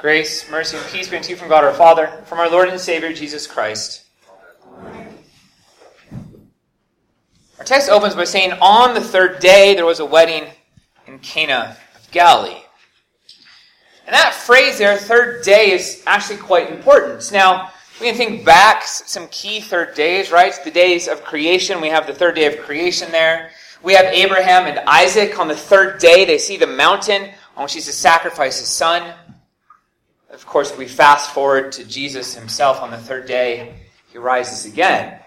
Grace, mercy, and peace be unto you from God our Father, from our Lord and Savior Jesus Christ. Our text opens by saying, On the third day there was a wedding in Cana of Galilee. And that phrase there, third day, is actually quite important. Now, we can think back some key third days, right? The days of creation. We have the third day of creation there. We have Abraham and Isaac on the third day. They see the mountain on which he's to sacrifice his son. Of course, we fast forward to Jesus himself on the third day. He rises again.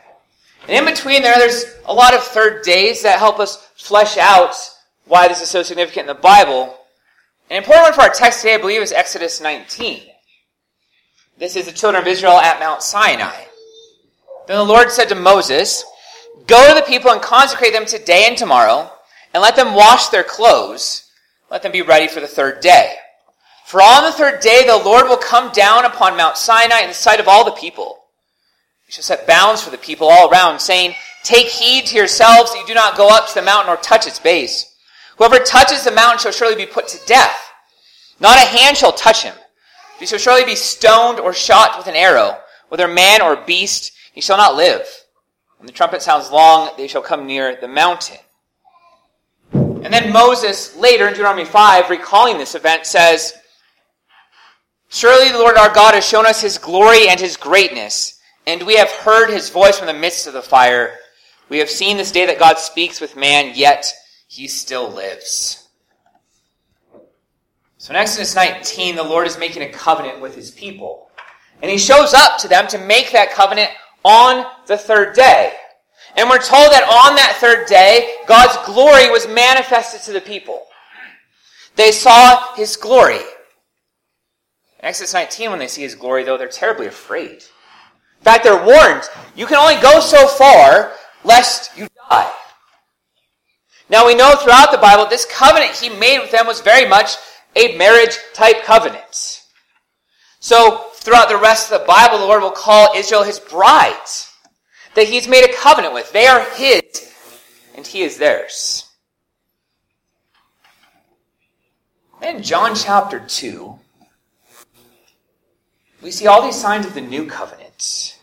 And in between there, there's a lot of third days that help us flesh out why this is so significant in the Bible. An important one for our text today, I believe, is Exodus 19. This is the children of Israel at Mount Sinai. Then the Lord said to Moses, Go to the people and consecrate them today and tomorrow, and let them wash their clothes. Let them be ready for the third day. For on the third day the Lord will come down upon Mount Sinai in the sight of all the people. He shall set bounds for the people all around, saying, Take heed to yourselves that you do not go up to the mountain or touch its base. Whoever touches the mountain shall surely be put to death. Not a hand shall touch him. He shall surely be stoned or shot with an arrow. Whether man or beast, he shall not live. When the trumpet sounds long, they shall come near the mountain. And then Moses, later in Deuteronomy 5, recalling this event, says, Surely the Lord our God has shown us his glory and his greatness, and we have heard his voice from the midst of the fire. We have seen this day that God speaks with man, yet he still lives. So in Exodus 19, the Lord is making a covenant with his people. And he shows up to them to make that covenant on the third day. And we're told that on that third day, God's glory was manifested to the people. They saw his glory. In Exodus 19, when they see his glory, though, they're terribly afraid. In fact, they're warned, you can only go so far lest you die. Now we know throughout the Bible, this covenant he made with them was very much a marriage type covenant. So throughout the rest of the Bible, the Lord will call Israel his bride that he's made a covenant with. They are his, and he is theirs. In John chapter 2, we see all these signs of the new covenant.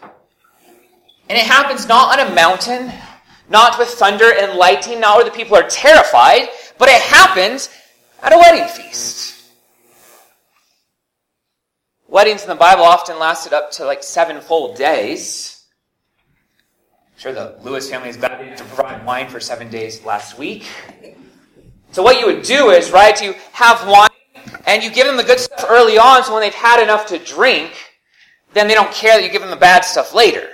And it happens not on a mountain, not with thunder and lightning, not where the people are terrified, but it happens at a wedding feast. Weddings in the Bible often lasted up to like seven full days. I'm sure the Lewis family is better to provide wine for seven days last week. So what you would do is, right, you have wine and you give them the good stuff early on, so when they've had enough to drink, then they don't care that you give them the bad stuff later.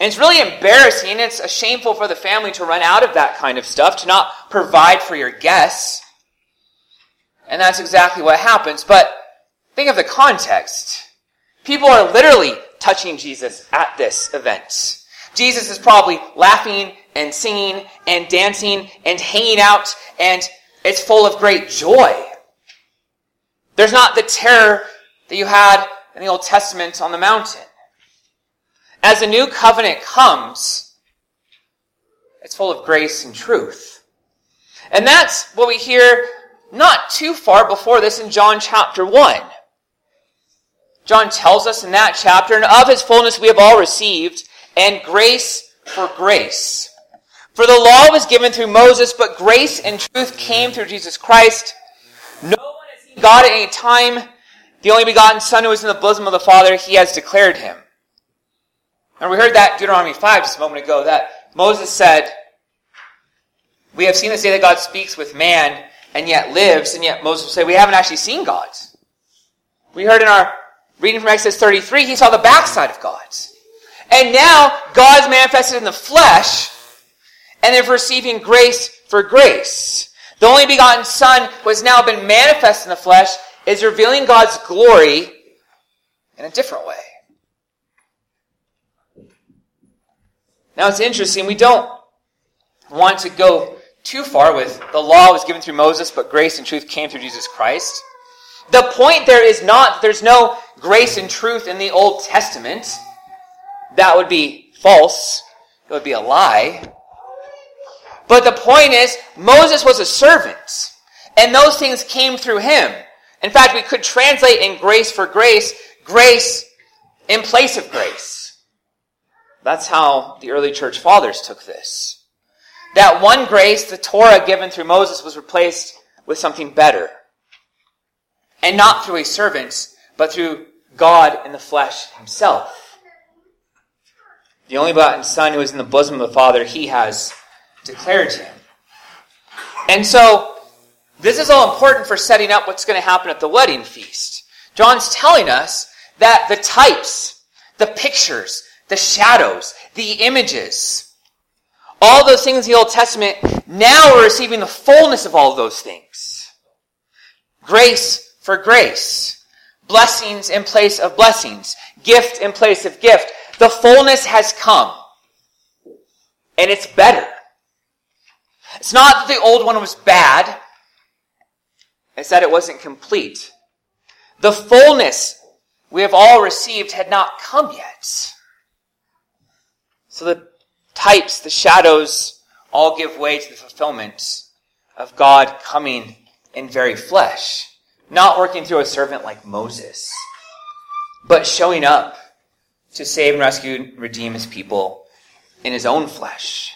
And it's really embarrassing. and It's shameful for the family to run out of that kind of stuff, to not provide for your guests. And that's exactly what happens. But think of the context. People are literally touching Jesus at this event. Jesus is probably laughing and singing and dancing and hanging out, and it's full of great joy. There's not the terror that you had in the Old Testament on the mountain. As the new covenant comes, it's full of grace and truth. And that's what we hear not too far before this in John chapter 1. John tells us in that chapter, and of his fullness we have all received, and grace for grace. For the law was given through Moses, but grace and truth came through Jesus Christ. No God at any time, the only begotten Son who is in the bosom of the Father, he has declared him. And we heard that Deuteronomy 5 just a moment ago, that Moses said, We have seen this day that God speaks with man and yet lives, and yet Moses say, We haven't actually seen God. We heard in our reading from Exodus 33, he saw the backside of God. And now God's manifested in the flesh, and they're receiving grace for grace. The only begotten Son, who has now been manifest in the flesh, is revealing God's glory in a different way. Now it's interesting, we don't want to go too far with the law was given through Moses, but grace and truth came through Jesus Christ. The point there is not, there's no grace and truth in the Old Testament. That would be false. It would be a lie. But the point is, Moses was a servant, and those things came through him. In fact, we could translate in grace for grace, grace in place of grace. That's how the early church fathers took this. That one grace, the Torah given through Moses, was replaced with something better. And not through a servant, but through God in the flesh himself. The only begotten Son who is in the bosom of the Father, he has declared to him. And so, this is all important for setting up what's going to happen at the wedding feast. John's telling us that the types, the pictures, the shadows, the images, all those things in the Old Testament, now we're receiving the fullness of all of those things. Grace for grace. Blessings in place of blessings. Gift in place of gift. The fullness has come. And it's better. It's not that the old one was bad. It's that it wasn't complete. The fullness we have all received had not come yet. So the types, the shadows, all give way to the fulfillment of God coming in very flesh. Not working through a servant like Moses, but showing up to save and rescue and redeem his people in his own flesh.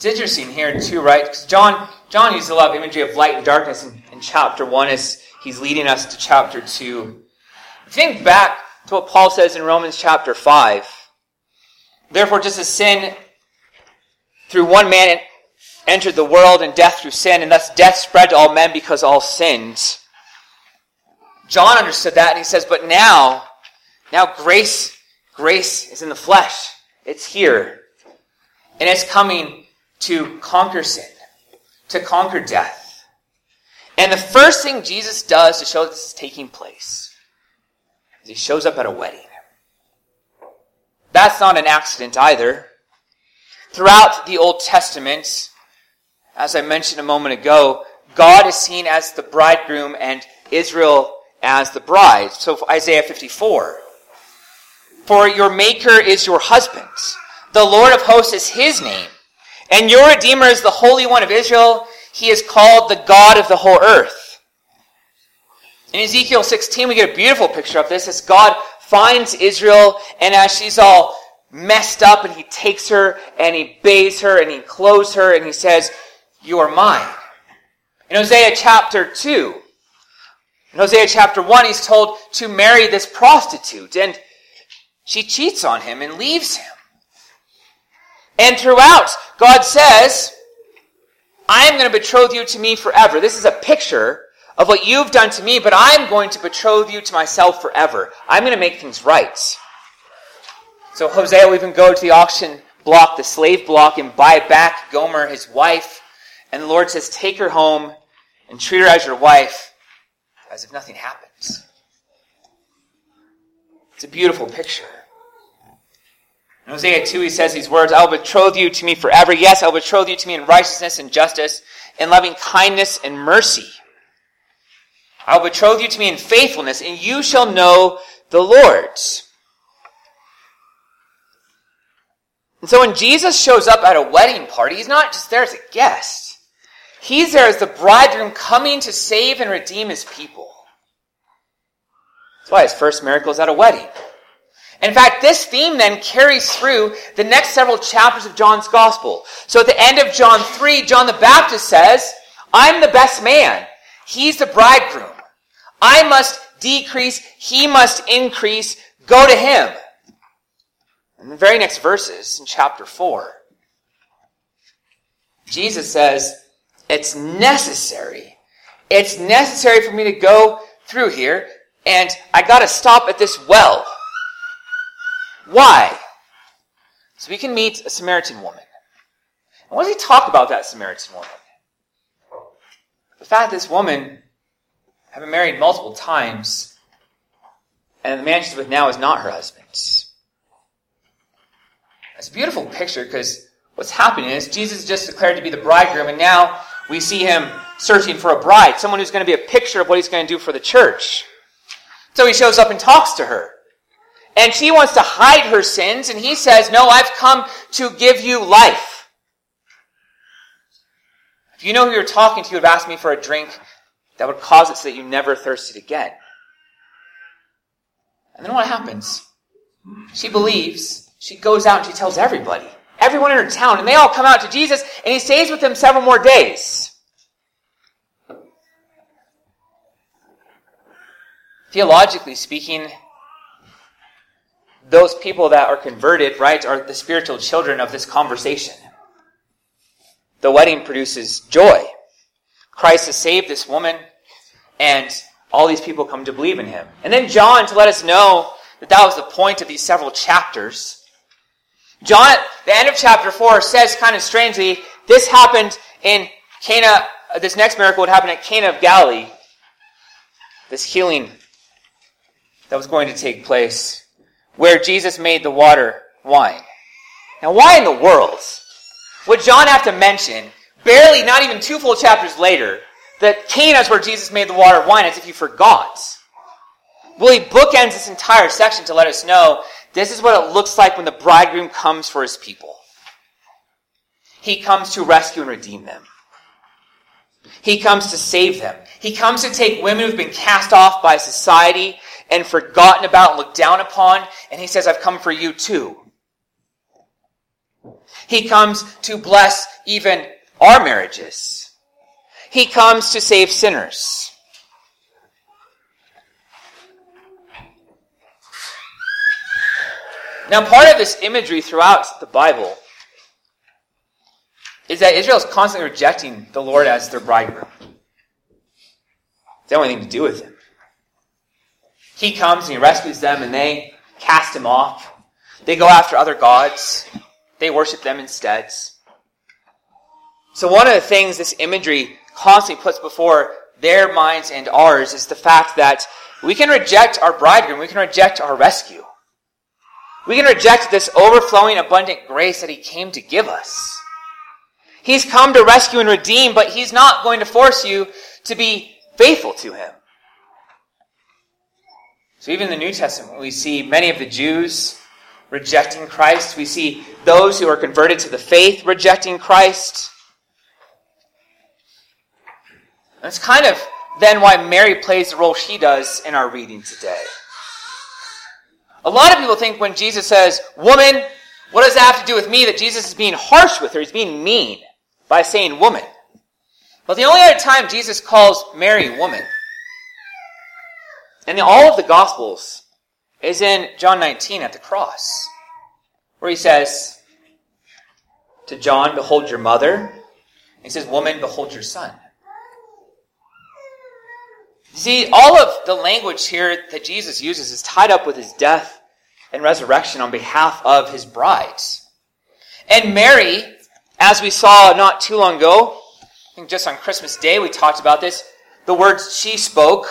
It's interesting here too, right? Because John, John uses a lot of imagery of light and darkness in, in chapter one as he's leading us to chapter two. Think back to what Paul says in Romans chapter five. Therefore, just as sin through one man entered the world and death through sin, and thus death spread to all men because all sinned. John understood that and he says, but now, now grace, grace is in the flesh. It's here. And it's coming to conquer sin, to conquer death. And the first thing Jesus does to show this is taking place is he shows up at a wedding. That's not an accident either. Throughout the Old Testament, as I mentioned a moment ago, God is seen as the bridegroom and Israel as the bride. So Isaiah 54. For your maker is your husband. The Lord of hosts is his name. And your Redeemer is the Holy One of Israel. He is called the God of the whole earth. In Ezekiel 16, we get a beautiful picture of this as God finds Israel, and as she's all messed up, and he takes her, and he bathes her, and he clothes her, and he says, You are mine. In Hosea chapter 2, in Hosea chapter 1, he's told to marry this prostitute, and she cheats on him and leaves him. And throughout, God says, I am going to betroth you to me forever. This is a picture of what you've done to me, but I'm going to betroth you to myself forever. I'm going to make things right. So Hosea will even go to the auction block, the slave block, and buy back Gomer, his wife. And the Lord says, take her home and treat her as your wife as if nothing happens. It's a beautiful picture. In Hosea 2, he says these words, I will betroth you to me forever. Yes, I will betroth you to me in righteousness and justice, in loving kindness and mercy. I will betroth you to me in faithfulness, and you shall know the Lord. And so when Jesus shows up at a wedding party, he's not just there as a guest. He's there as the bridegroom coming to save and redeem his people. That's why his first miracle is at a wedding. In fact, this theme then carries through the next several chapters of John's gospel. So at the end of John 3, John the Baptist says, I'm the best man. He's the bridegroom. I must decrease. He must increase. Go to him. In the very next verses, in chapter 4, Jesus says, It's necessary. It's necessary for me to go through here, and I gotta stop at this well. Why? So we can meet a Samaritan woman. And what does he talk about that Samaritan woman? The fact that this woman had been married multiple times, and the man she's with now is not her husband. It's a beautiful picture because what's happening is Jesus just declared to be the bridegroom, and now we see him searching for a bride, someone who's going to be a picture of what he's going to do for the church. So he shows up and talks to her. And she wants to hide her sins, and he says, No, I've come to give you life. If you know who you're talking to, you would have asked me for a drink that would cause it so that you never thirsted again. And then what happens? She believes. She goes out and she tells everybody. Everyone in her town. And they all come out to Jesus and he stays with them several more days. Theologically speaking, those people that are converted, right, are the spiritual children of this conversation. The wedding produces joy. Christ has saved this woman, and all these people come to believe in him. And then John, to let us know that that was the point of these several chapters. John, the end of chapter 4, says kind of strangely, this happened in Cana, this next miracle would happen at Cana of Galilee. This healing that was going to take place where Jesus made the water wine. Now, why in the world would John have to mention, barely, not even two full chapters later, that Cana is where Jesus made the water wine as if he forgot? Well, he bookends this entire section to let us know this is what it looks like when the bridegroom comes for his people. He comes to rescue and redeem them. He comes to save them. He comes to take women who've been cast off by society and forgotten about and looked down upon, and he says, I've come for you too. He comes to bless even our marriages. He comes to save sinners. Now, part of this imagery throughout the Bible is that Israel is constantly rejecting the Lord as their bridegroom. It's the only thing to do with him. He comes and he rescues them and they cast him off. They go after other gods. They worship them instead. So one of the things this imagery constantly puts before their minds and ours is the fact that we can reject our bridegroom. We can reject our rescue. We can reject this overflowing abundant grace that he came to give us. He's come to rescue and redeem, but he's not going to force you to be faithful to him. So even in the New Testament, we see many of the Jews rejecting Christ. We see those who are converted to the faith rejecting Christ. That's kind of then why Mary plays the role she does in our reading today. A lot of people think when Jesus says, Woman, what does that have to do with me? That Jesus is being harsh with her. He's being mean by saying woman. But the only other time Jesus calls Mary woman, in all of the Gospels, is in John 19 at the cross, where he says to John, Behold your mother. He says, Woman, behold your son. See, all of the language here that Jesus uses is tied up with his death and resurrection on behalf of his brides. And Mary, as we saw not too long ago, I think just on Christmas Day we talked about this, the words she spoke,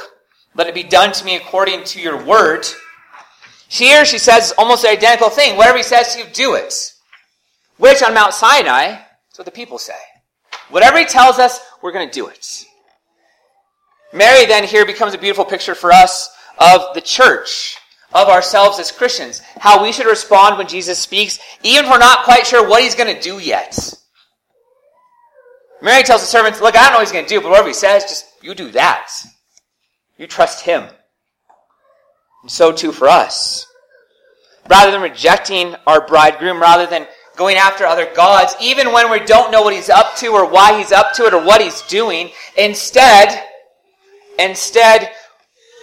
let it be done to me according to your word. Here she says almost the identical thing. Whatever he says to you, do it. Which on Mount Sinai, that's what the people say. Whatever he tells us, we're going to do it. Mary then here becomes a beautiful picture for us of the church, of ourselves as Christians, how we should respond when Jesus speaks, even if we're not quite sure what he's going to do yet. Mary tells the servants, look, I don't know what he's going to do, but whatever he says, just you do that. You trust him. And so too for us. Rather than rejecting our bridegroom, rather than going after other gods, even when we don't know what he's up to or why he's up to it or what he's doing, instead, Instead,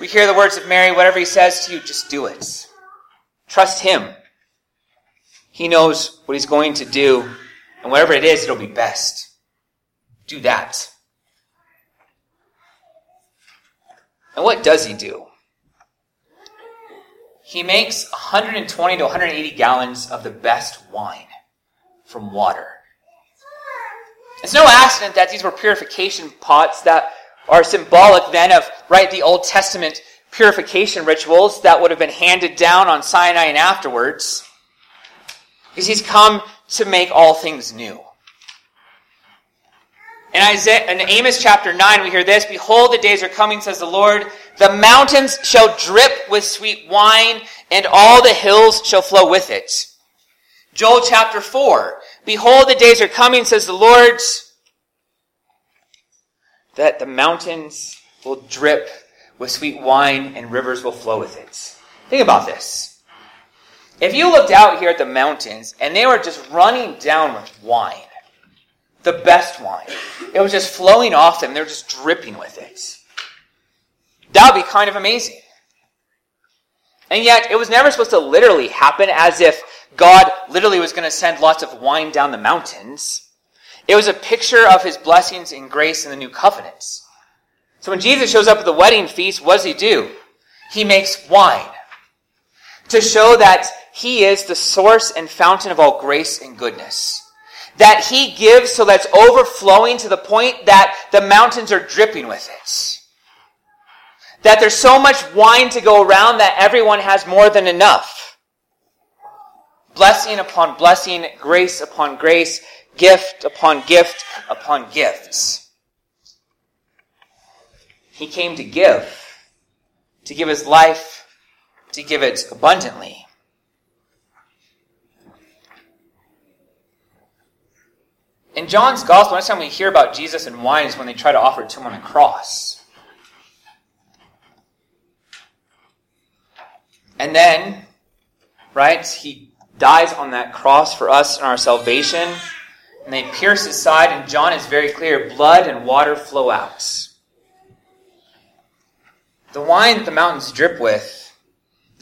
we hear the words of Mary whatever he says to you, just do it. Trust him. He knows what he's going to do, and whatever it is, it'll be best. Do that. And what does he do? He makes 120 to 180 gallons of the best wine from water. It's no accident that these were purification pots that are symbolic then of, right, the Old Testament purification rituals that would have been handed down on Sinai and afterwards. Because he's come to make all things new. In, Isaiah, in Amos chapter 9, we hear this Behold, the days are coming, says the Lord. The mountains shall drip with sweet wine, and all the hills shall flow with it. Joel chapter 4. Behold, the days are coming, says the Lord that the mountains will drip with sweet wine and rivers will flow with it. Think about this. If you looked out here at the mountains and they were just running down with wine, the best wine, it was just flowing off them, they were just dripping with it. That would be kind of amazing. And yet, it was never supposed to literally happen as if God literally was going to send lots of wine down the mountains. It was a picture of his blessings and grace in the new covenants. So when Jesus shows up at the wedding feast, what does he do? He makes wine to show that he is the source and fountain of all grace and goodness. That he gives so that's overflowing to the point that the mountains are dripping with it. That there's so much wine to go around that everyone has more than enough. Blessing upon blessing, grace upon grace, gift upon gift upon gifts. He came to give, to give his life, to give it abundantly. In John's gospel, the next time we hear about Jesus and wine is when they try to offer it to him on a cross. And then, right, he dies on that cross for us and our salvation. And they pierce his side, and John is very clear blood and water flow out. The wine that the mountains drip with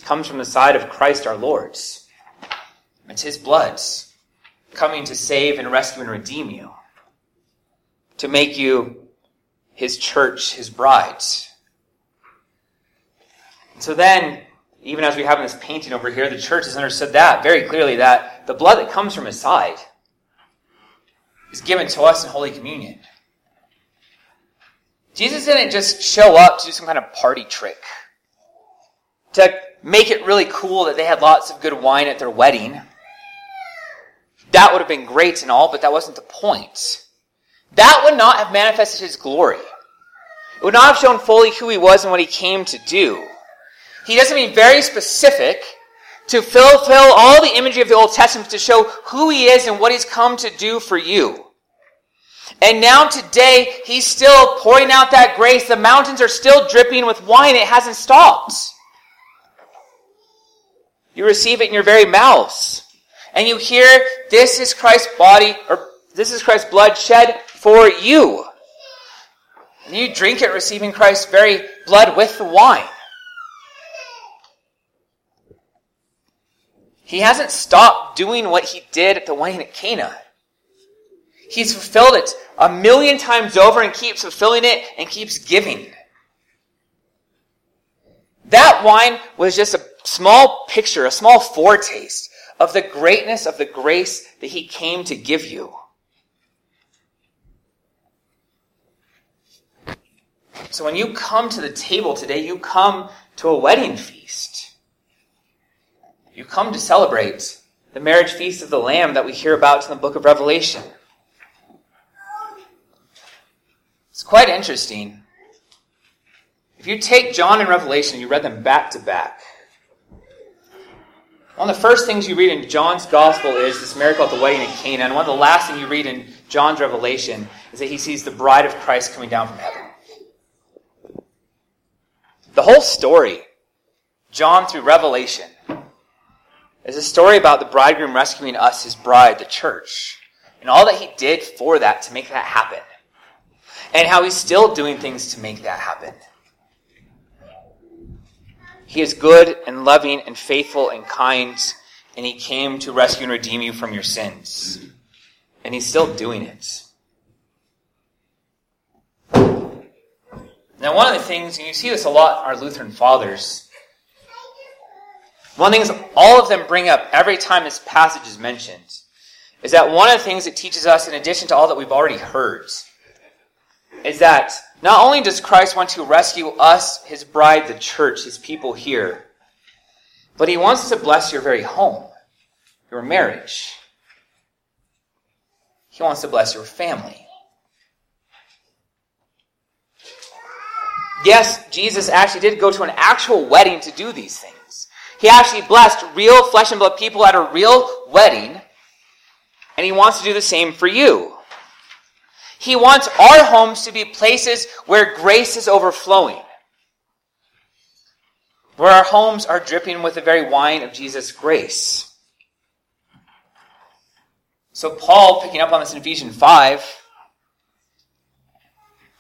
comes from the side of Christ our Lord. It's his blood coming to save and rescue and redeem you, to make you his church, his bride. And so then, even as we have in this painting over here, the church has understood that very clearly that the blood that comes from his side is given to us in Holy Communion. Jesus didn't just show up to do some kind of party trick, to make it really cool that they had lots of good wine at their wedding. That would have been great and all, but that wasn't the point. That would not have manifested his glory. It would not have shown fully who he was and what he came to do. He doesn't mean very specific to fulfill all the imagery of the Old Testament to show who he is and what he's come to do for you. And now today, he's still pouring out that grace. The mountains are still dripping with wine. It hasn't stopped. You receive it in your very mouths. And you hear, this is Christ's body, or this is Christ's blood shed for you. And you drink it, receiving Christ's very blood with the wine. He hasn't stopped doing what he did at the wedding at Cana. He's fulfilled it a million times over and keeps fulfilling it and keeps giving. That wine was just a small picture, a small foretaste of the greatness of the grace that he came to give you. So when you come to the table today, you come to a wedding feast. You come to celebrate the marriage feast of the Lamb that we hear about in the book of Revelation. It's quite interesting. If you take John and Revelation, you read them back to back. One of the first things you read in John's gospel is this miracle at the wedding at Cana. And one of the last things you read in John's revelation is that he sees the bride of Christ coming down from heaven. The whole story, John through Revelation, is a story about the bridegroom rescuing us, his bride, the church, and all that he did for that to make that happen and how he's still doing things to make that happen. He is good and loving and faithful and kind, and he came to rescue and redeem you from your sins. And he's still doing it. Now, one of the things, and you see this a lot our Lutheran fathers, one of the things all of them bring up every time this passage is mentioned is that one of the things it teaches us, in addition to all that we've already heard, is that not only does Christ want to rescue us, his bride, the church, his people here, but he wants to bless your very home, your marriage. He wants to bless your family. Yes, Jesus actually did go to an actual wedding to do these things. He actually blessed real flesh and blood people at a real wedding, and he wants to do the same for you. He wants our homes to be places where grace is overflowing. Where our homes are dripping with the very wine of Jesus' grace. So, Paul, picking up on this in Ephesians 5,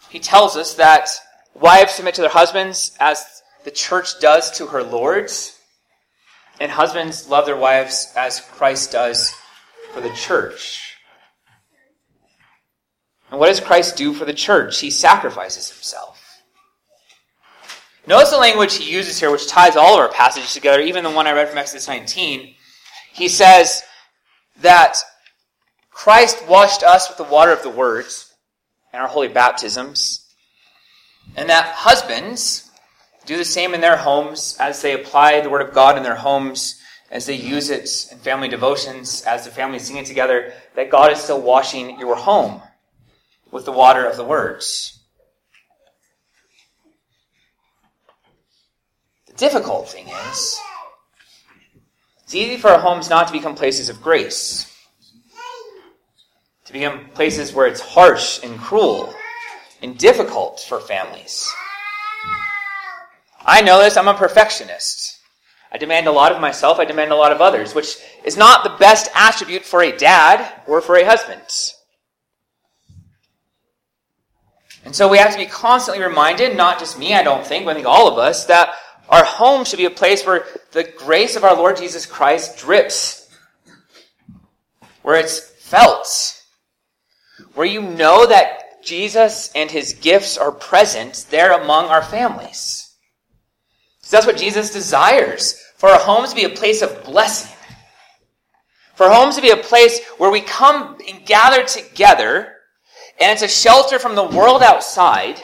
he tells us that wives submit to their husbands as the church does to her lords, and husbands love their wives as Christ does for the church. And what does Christ do for the church? He sacrifices himself. Notice the language he uses here, which ties all of our passages together, even the one I read from Exodus 19. He says that Christ washed us with the water of the words and our holy baptisms, and that husbands do the same in their homes as they apply the word of God in their homes, as they use it in family devotions, as the family sing it together, that God is still washing your home with the water of the words. The difficult thing is, it's easy for our homes not to become places of grace to become places where it's harsh and cruel and difficult for families. I know this, I'm a perfectionist. I demand a lot of myself, I demand a lot of others, which is not the best attribute for a dad or for a husband. And so we have to be constantly reminded, not just me, I don't think, but I think all of us, that our home should be a place where the grace of our Lord Jesus Christ drips, where it's felt, where you know that Jesus and his gifts are present there among our families. So that's what Jesus desires for our homes to be a place of blessing. For homes to be a place where we come and gather together, and it's a shelter from the world outside,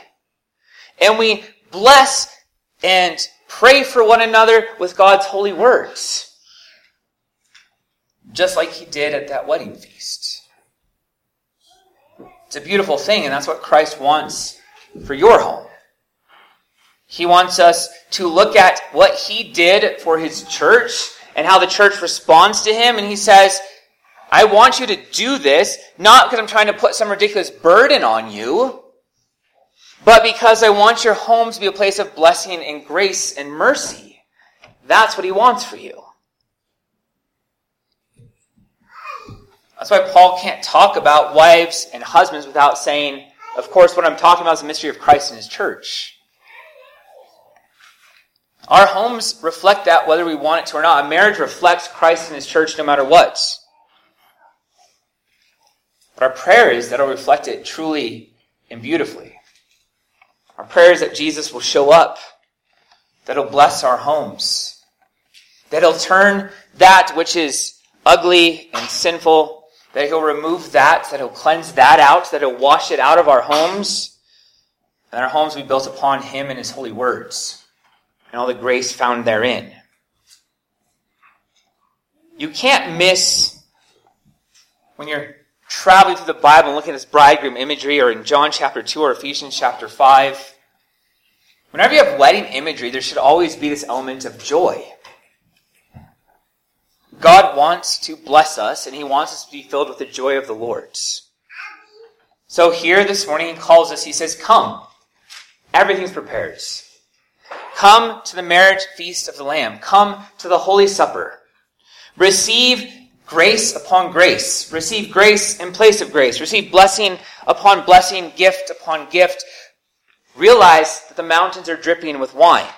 and we bless and pray for one another with God's holy words. Just like he did at that wedding feast. It's a beautiful thing, and that's what Christ wants for your home. He wants us to look at what he did for his church and how the church responds to him, and he says, I want you to do this, not because I'm trying to put some ridiculous burden on you, but because I want your home to be a place of blessing and grace and mercy. That's what he wants for you. That's why Paul can't talk about wives and husbands without saying, of course, what I'm talking about is the mystery of Christ and his church. Our homes reflect that whether we want it to or not. A marriage reflects Christ and his church no matter what. But our prayer is that it'll reflect it truly and beautifully. Our prayer is that Jesus will show up, that he'll bless our homes, that he'll turn that which is ugly and sinful that He'll remove that, that He'll cleanse that out, that He'll wash it out of our homes, and our homes will be built upon Him and His holy words, and all the grace found therein. You can't miss when you're traveling through the Bible and looking at this bridegroom imagery, or in John chapter 2 or Ephesians chapter 5. Whenever you have wedding imagery, there should always be this element of joy. God wants to bless us, and He wants us to be filled with the joy of the Lord. So here this morning, He calls us, He says, Come. Everything's prepared. Come to the marriage feast of the Lamb. Come to the Holy Supper. Receive grace upon grace. Receive grace in place of grace. Receive blessing upon blessing, gift upon gift. Realize that the mountains are dripping with wine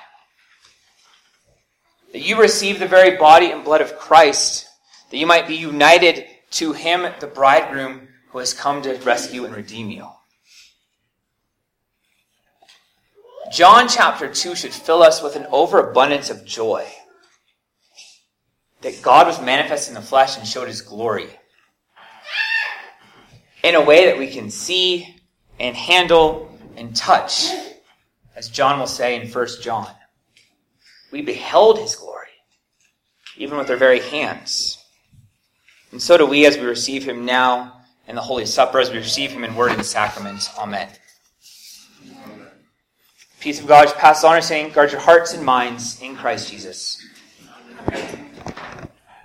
that you receive the very body and blood of Christ, that you might be united to him, the bridegroom, who has come to rescue and redeem you. John chapter 2 should fill us with an overabundance of joy that God was manifest in the flesh and showed his glory in a way that we can see and handle and touch, as John will say in 1 John. We beheld his glory, even with our very hands. And so do we as we receive him now in the Holy Supper, as we receive him in word and sacrament. Amen. Peace of God, which passes all understanding, guard your hearts and minds in Christ Jesus.